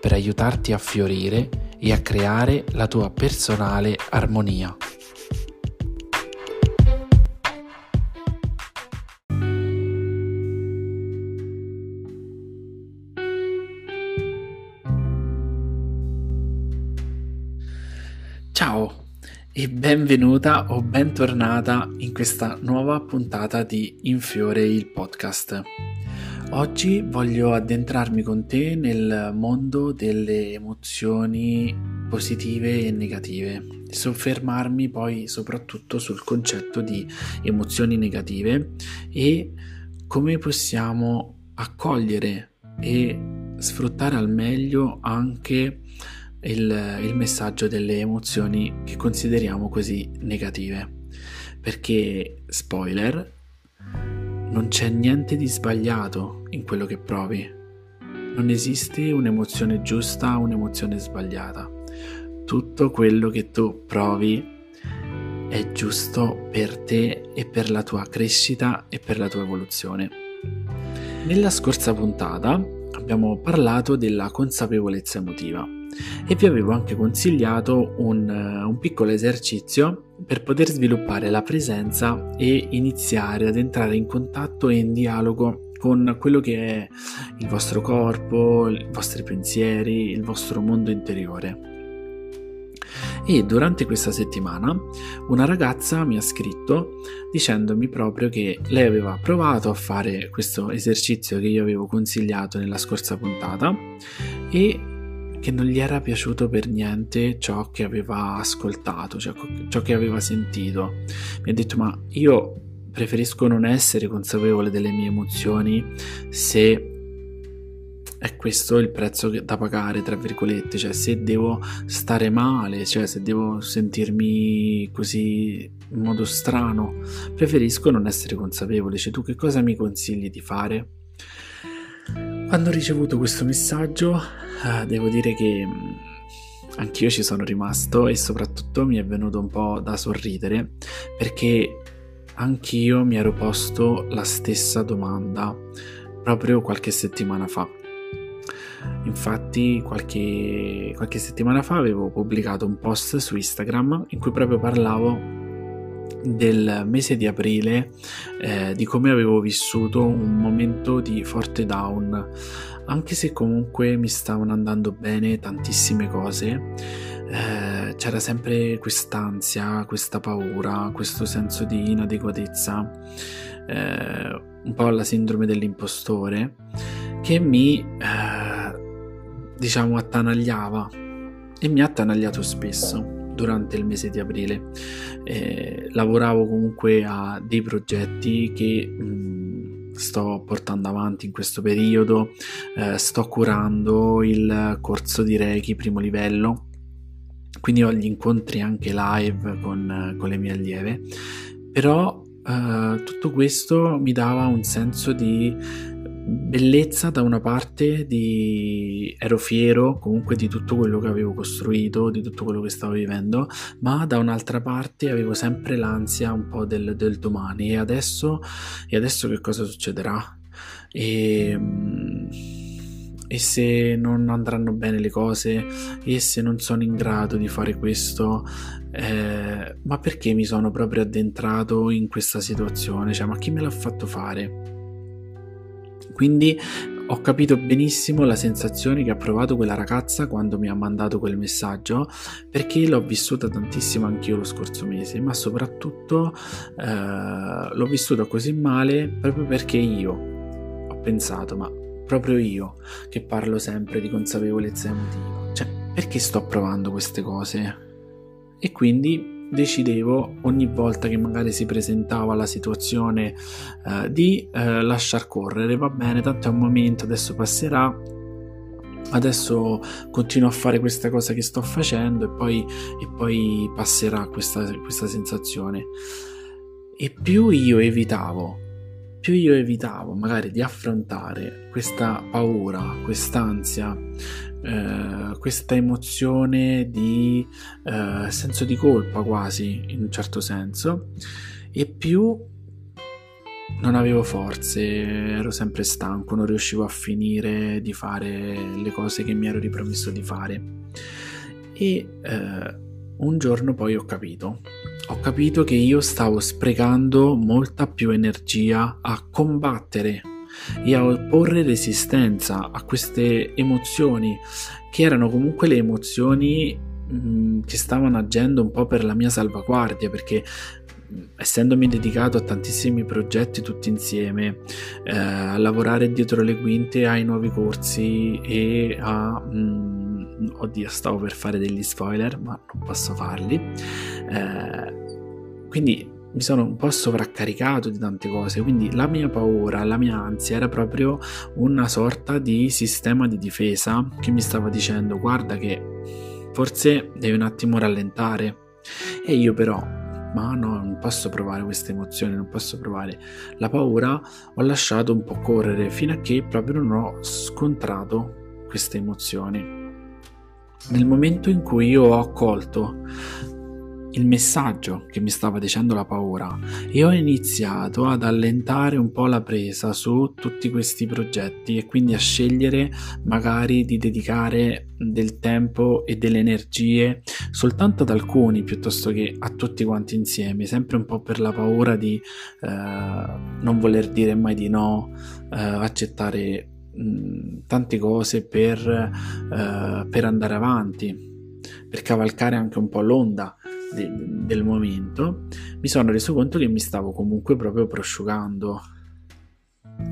per aiutarti a fiorire e a creare la tua personale armonia. Ciao e benvenuta o bentornata in questa nuova puntata di Infiore il podcast. Oggi voglio addentrarmi con te nel mondo delle emozioni positive e negative, soffermarmi poi soprattutto sul concetto di emozioni negative e come possiamo accogliere e sfruttare al meglio anche il, il messaggio delle emozioni che consideriamo così negative. Perché, spoiler, non c'è niente di sbagliato in quello che provi. Non esiste un'emozione giusta, un'emozione sbagliata. Tutto quello che tu provi è giusto per te e per la tua crescita e per la tua evoluzione. Nella scorsa puntata abbiamo parlato della consapevolezza emotiva e vi avevo anche consigliato un, un, piccolo esercizio per poter sviluppare la presenza e iniziare ad entrare in contatto e in dialogo con quello che è il vostro corpo, i vostri pensieri, il vostro mondo interiore. E durante questa settimana una ragazza mi ha scritto dicendomi proprio che lei aveva provato a fare questo esercizio che io avevo consigliato nella scorsa puntata e che non gli era piaciuto per niente ciò che aveva ascoltato, cioè ciò che aveva sentito. Mi ha detto ma io preferisco non essere consapevole delle mie emozioni se è questo il prezzo da pagare, tra virgolette, cioè se devo stare male, cioè se devo sentirmi così in modo strano, preferisco non essere consapevole. Cioè tu che cosa mi consigli di fare? Quando ho ricevuto questo messaggio, eh, devo dire che mm, anch'io ci sono rimasto e soprattutto mi è venuto un po' da sorridere perché anch'io mi ero posto la stessa domanda proprio qualche settimana fa. Infatti qualche, qualche settimana fa avevo pubblicato un post su Instagram in cui proprio parlavo del mese di aprile eh, di come avevo vissuto un momento di forte down anche se comunque mi stavano andando bene tantissime cose eh, c'era sempre quest'ansia questa paura questo senso di inadeguatezza eh, un po' la sindrome dell'impostore che mi eh, diciamo attanagliava e mi ha attanagliato spesso durante il mese di aprile. Eh, lavoravo comunque a dei progetti che mh, sto portando avanti in questo periodo, eh, sto curando il corso di Reiki primo livello, quindi ho gli incontri anche live con, con le mie allieve, però eh, tutto questo mi dava un senso di bellezza da una parte di ero fiero comunque di tutto quello che avevo costruito, di tutto quello che stavo vivendo, ma da un'altra parte avevo sempre l'ansia un po' del, del domani. E adesso, e adesso che cosa succederà? E, e se non andranno bene le cose? E se non sono in grado di fare questo? Eh, ma perché mi sono proprio addentrato in questa situazione? Cioè ma chi me l'ha fatto fare quindi ho capito benissimo la sensazione che ha provato quella ragazza quando mi ha mandato quel messaggio perché l'ho vissuta tantissimo anch'io lo scorso mese ma soprattutto eh, l'ho vissuta così male proprio perché io ho pensato ma proprio io che parlo sempre di consapevolezza emotiva cioè perché sto provando queste cose? E quindi decidevo ogni volta che magari si presentava la situazione eh, di eh, lasciar correre, va bene, tanto è un momento, adesso passerà adesso continuo a fare questa cosa che sto facendo e poi, e poi passerà questa, questa sensazione. E più io evitavo, più io evitavo magari di affrontare questa paura, quest'ansia, eh, questa emozione di eh, senso di colpa quasi in un certo senso, e più non avevo forze, ero sempre stanco, non riuscivo a finire di fare le cose che mi ero ripromesso di fare. E eh, un giorno poi ho capito, ho capito che io stavo sprecando molta più energia a combattere e a opporre resistenza a queste emozioni che erano comunque le emozioni mh, che stavano agendo un po' per la mia salvaguardia perché essendomi dedicato a tantissimi progetti tutti insieme, eh, a lavorare dietro le quinte ai nuovi corsi e a... Mm, oddio, stavo per fare degli spoiler, ma non posso farli. Eh, quindi mi sono un po' sovraccaricato di tante cose, quindi la mia paura, la mia ansia era proprio una sorta di sistema di difesa che mi stava dicendo guarda che forse devi un attimo rallentare. E io però ma no, non posso provare queste emozioni, non posso provare la paura, ho lasciato un po' correre fino a che proprio non ho scontrato queste emozioni. Nel momento in cui io ho accolto il messaggio che mi stava dicendo la paura e ho iniziato ad allentare un po' la presa su tutti questi progetti e quindi a scegliere magari di dedicare del tempo e delle energie soltanto ad alcuni piuttosto che a tutti quanti insieme, sempre un po' per la paura di eh, non voler dire mai di no, eh, accettare tante cose per, eh, per andare avanti per cavalcare anche un po' l'onda de- del momento, mi sono reso conto che mi stavo comunque proprio prosciugando.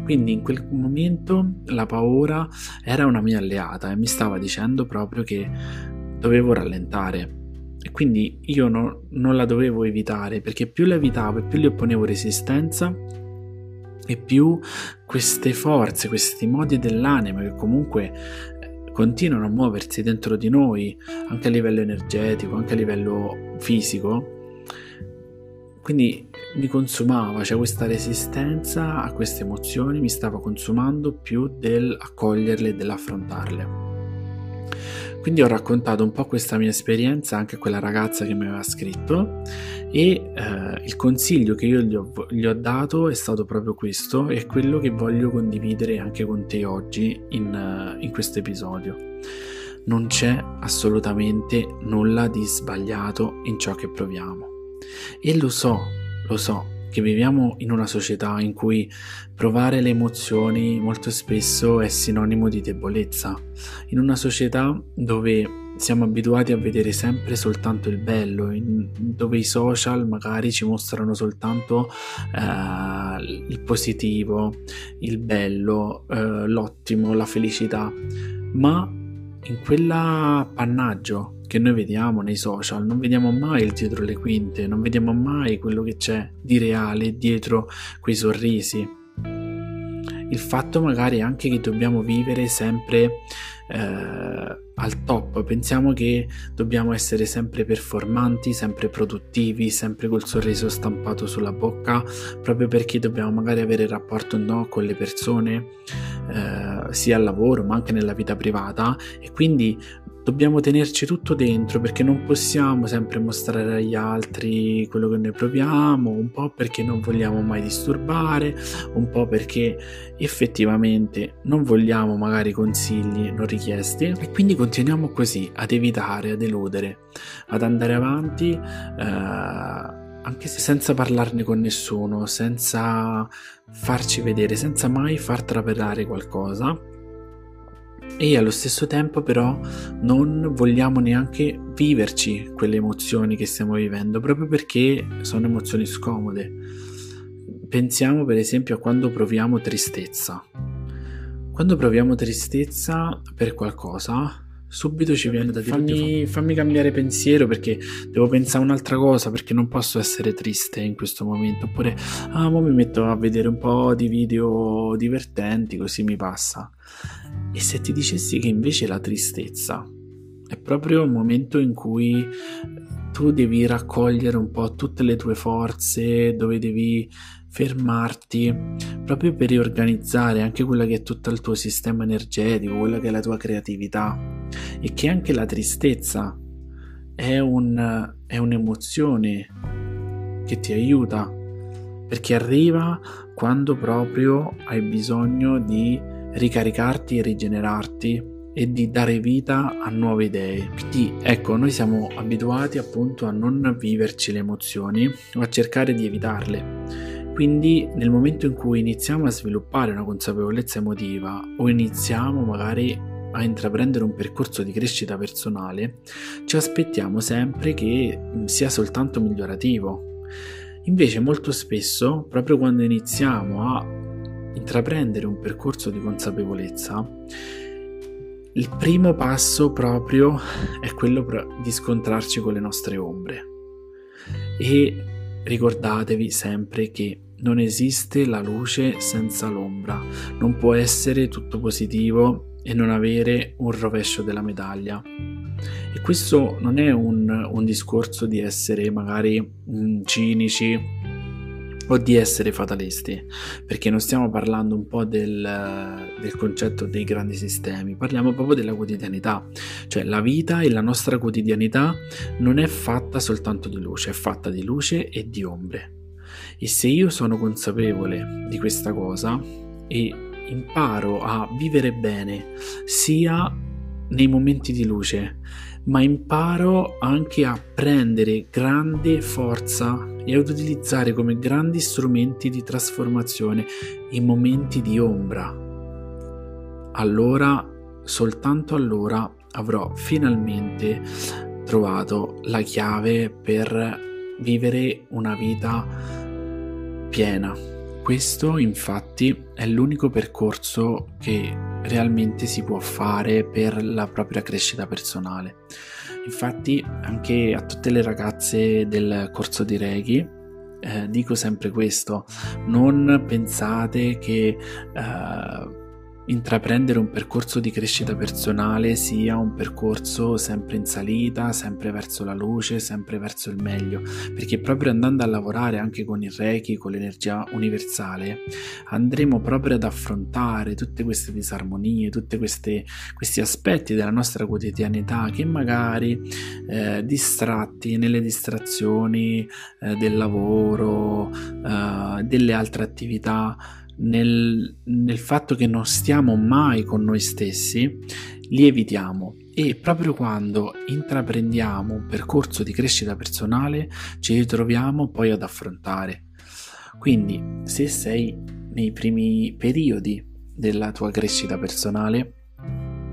Quindi in quel momento la paura era una mia alleata e mi stava dicendo proprio che dovevo rallentare. E quindi io no, non la dovevo evitare perché più la evitavo e più le opponevo resistenza e più queste forze, questi modi dell'anima che comunque continuano a muoversi dentro di noi, anche a livello energetico, anche a livello fisico. Quindi mi consumava, cioè questa resistenza a queste emozioni mi stava consumando più del accoglierle e dell'affrontarle. Quindi ho raccontato un po' questa mia esperienza anche a quella ragazza che mi aveva scritto e eh, il consiglio che io gli ho, gli ho, dato è stato proprio questo e quello che voglio condividere anche con te oggi in, uh, in questo episodio. Non c'è assolutamente nulla di sbagliato in ciò che proviamo. E lo so, lo so, che viviamo in una società in cui provare le emozioni molto spesso è sinonimo di debolezza, in una società dove siamo abituati a vedere sempre soltanto il bello, in, dove i social magari ci mostrano soltanto eh, il positivo, il bello, eh, l'ottimo, la felicità, ma in quell'appannaggio che noi vediamo nei social, non vediamo mai il dietro le quinte, non vediamo mai quello che c'è di reale dietro quei sorrisi. Il fatto magari anche che dobbiamo vivere sempre eh, al top, pensiamo che dobbiamo essere sempre performanti, sempre produttivi, sempre col sorriso stampato sulla bocca, proprio perché dobbiamo magari avere rapporto no, con le persone, eh, sia al lavoro ma anche nella vita privata. E quindi dobbiamo tenerci tutto dentro perché non possiamo sempre mostrare agli altri quello che noi proviamo, un po' perché non vogliamo mai disturbare, un po' perché effettivamente non vogliamo magari consigli non richiesti. E quindi continuiamo così ad evitare, ad eludere, ad andare avanti eh, anche se senza parlarne con nessuno, senza farci vedere, senza mai far trapelare qualcosa e allo stesso tempo però non vogliamo neanche viverci quelle emozioni che stiamo vivendo proprio perché sono emozioni scomode. Pensiamo per esempio a quando proviamo tristezza. Quando proviamo tristezza per qualcosa, subito ci viene da dire fammi, fammi cambiare pensiero perché devo pensare un'altra cosa perché non posso essere triste in questo momento. Oppure ah mo mi metto a vedere un po' di video divertenti così mi passa. E se ti dicessi che invece la tristezza è proprio un momento in cui tu devi raccogliere un po' tutte le tue forze, dove devi fermarti proprio per riorganizzare anche quella che è tutto il tuo sistema energetico, quella che è la tua creatività e che anche la tristezza è, un, è un'emozione che ti aiuta perché arriva quando proprio hai bisogno di ricaricarti e rigenerarti e di dare vita a nuove idee. Quindi ecco, noi siamo abituati appunto a non viverci le emozioni o a cercare di evitarle. Quindi nel momento in cui iniziamo a sviluppare una consapevolezza emotiva o iniziamo magari a intraprendere un percorso di crescita personale, ci aspettiamo sempre che mm, sia soltanto migliorativo. Invece molto spesso, proprio quando iniziamo a intraprendere un percorso di consapevolezza, il primo passo proprio è quello di scontrarci con le nostre ombre. E ricordatevi sempre che non esiste la luce senza l'ombra, non può essere tutto positivo e non avere un rovescio della medaglia. E questo non è un, un discorso di essere magari mh, mm, cinici o di essere fatalisti, perché non stiamo parlando un po' del, del, concetto dei grandi sistemi, parliamo proprio della quotidianità, cioè la vita e la nostra quotidianità non è fatta soltanto di luce, è fatta di luce e di ombre. E se io sono consapevole di questa cosa e imparo a vivere bene sia nei momenti di luce, ma imparo anche a prendere grande forza e ad utilizzare come grandi strumenti di trasformazione i momenti di ombra. Allora, soltanto allora, avrò finalmente trovato la chiave per vivere una vita piena. Questo infatti è l'unico percorso che realmente si può fare per la propria crescita personale. Infatti anche a tutte le ragazze del corso di Reiki eh, dico sempre questo, non pensate che eh, intraprendere un percorso di crescita personale sia un percorso sempre in salita, sempre verso la luce, sempre verso il meglio, perché proprio andando a lavorare anche con il Reiki, con l'energia universale, andremo proprio ad affrontare tutte queste disarmonie, tutti questi aspetti della nostra quotidianità che magari eh, distratti nelle distrazioni eh, del lavoro, eh, delle altre attività, nel, nel fatto che non stiamo mai con noi stessi, li evitiamo e proprio quando intraprendiamo un percorso di crescita personale ci ritroviamo poi ad affrontare. Quindi se sei nei primi periodi della tua crescita personale,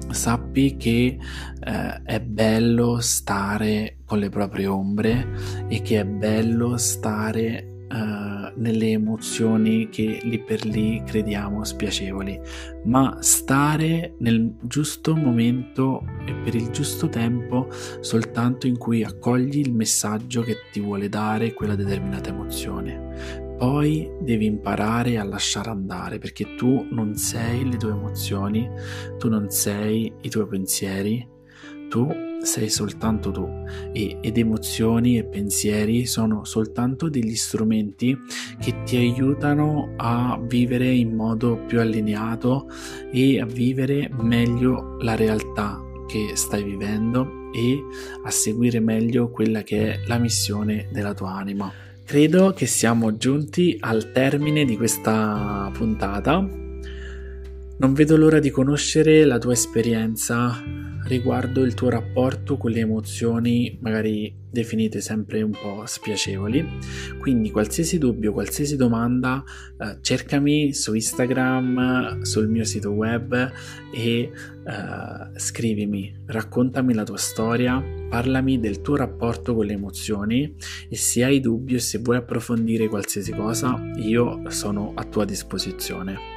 sappi che eh, è bello stare con le proprie ombre e che è bello stare uh, nelle emozioni che lì per lì crediamo spiacevoli, ma stare nel giusto momento e per il giusto tempo soltanto in cui accogli il messaggio che ti vuole dare quella determinata emozione. Poi devi imparare a lasciare andare perché tu non sei le tue emozioni, tu non sei i tuoi pensieri, tu sei soltanto tu e, ed emozioni e pensieri sono soltanto degli strumenti che ti aiutano a vivere in modo più allineato e a vivere meglio la realtà che stai vivendo e a seguire meglio quella che è la missione della tua anima. Credo che siamo giunti al termine di questa puntata. Non vedo l'ora di conoscere la tua esperienza riguardo il tuo rapporto con le emozioni magari definite sempre un po' spiacevoli. Quindi qualsiasi dubbio, qualsiasi domanda, eh, cercami su Instagram, sul mio sito web e eh, scrivimi, raccontami la tua storia, parlami del tuo rapporto con le emozioni e se hai dubbi o se vuoi approfondire qualsiasi cosa, io sono a tua disposizione.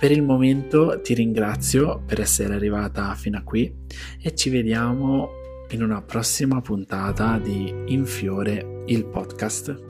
Per il momento ti ringrazio per essere arrivata fino a qui e ci vediamo in una prossima puntata di Infiore il podcast.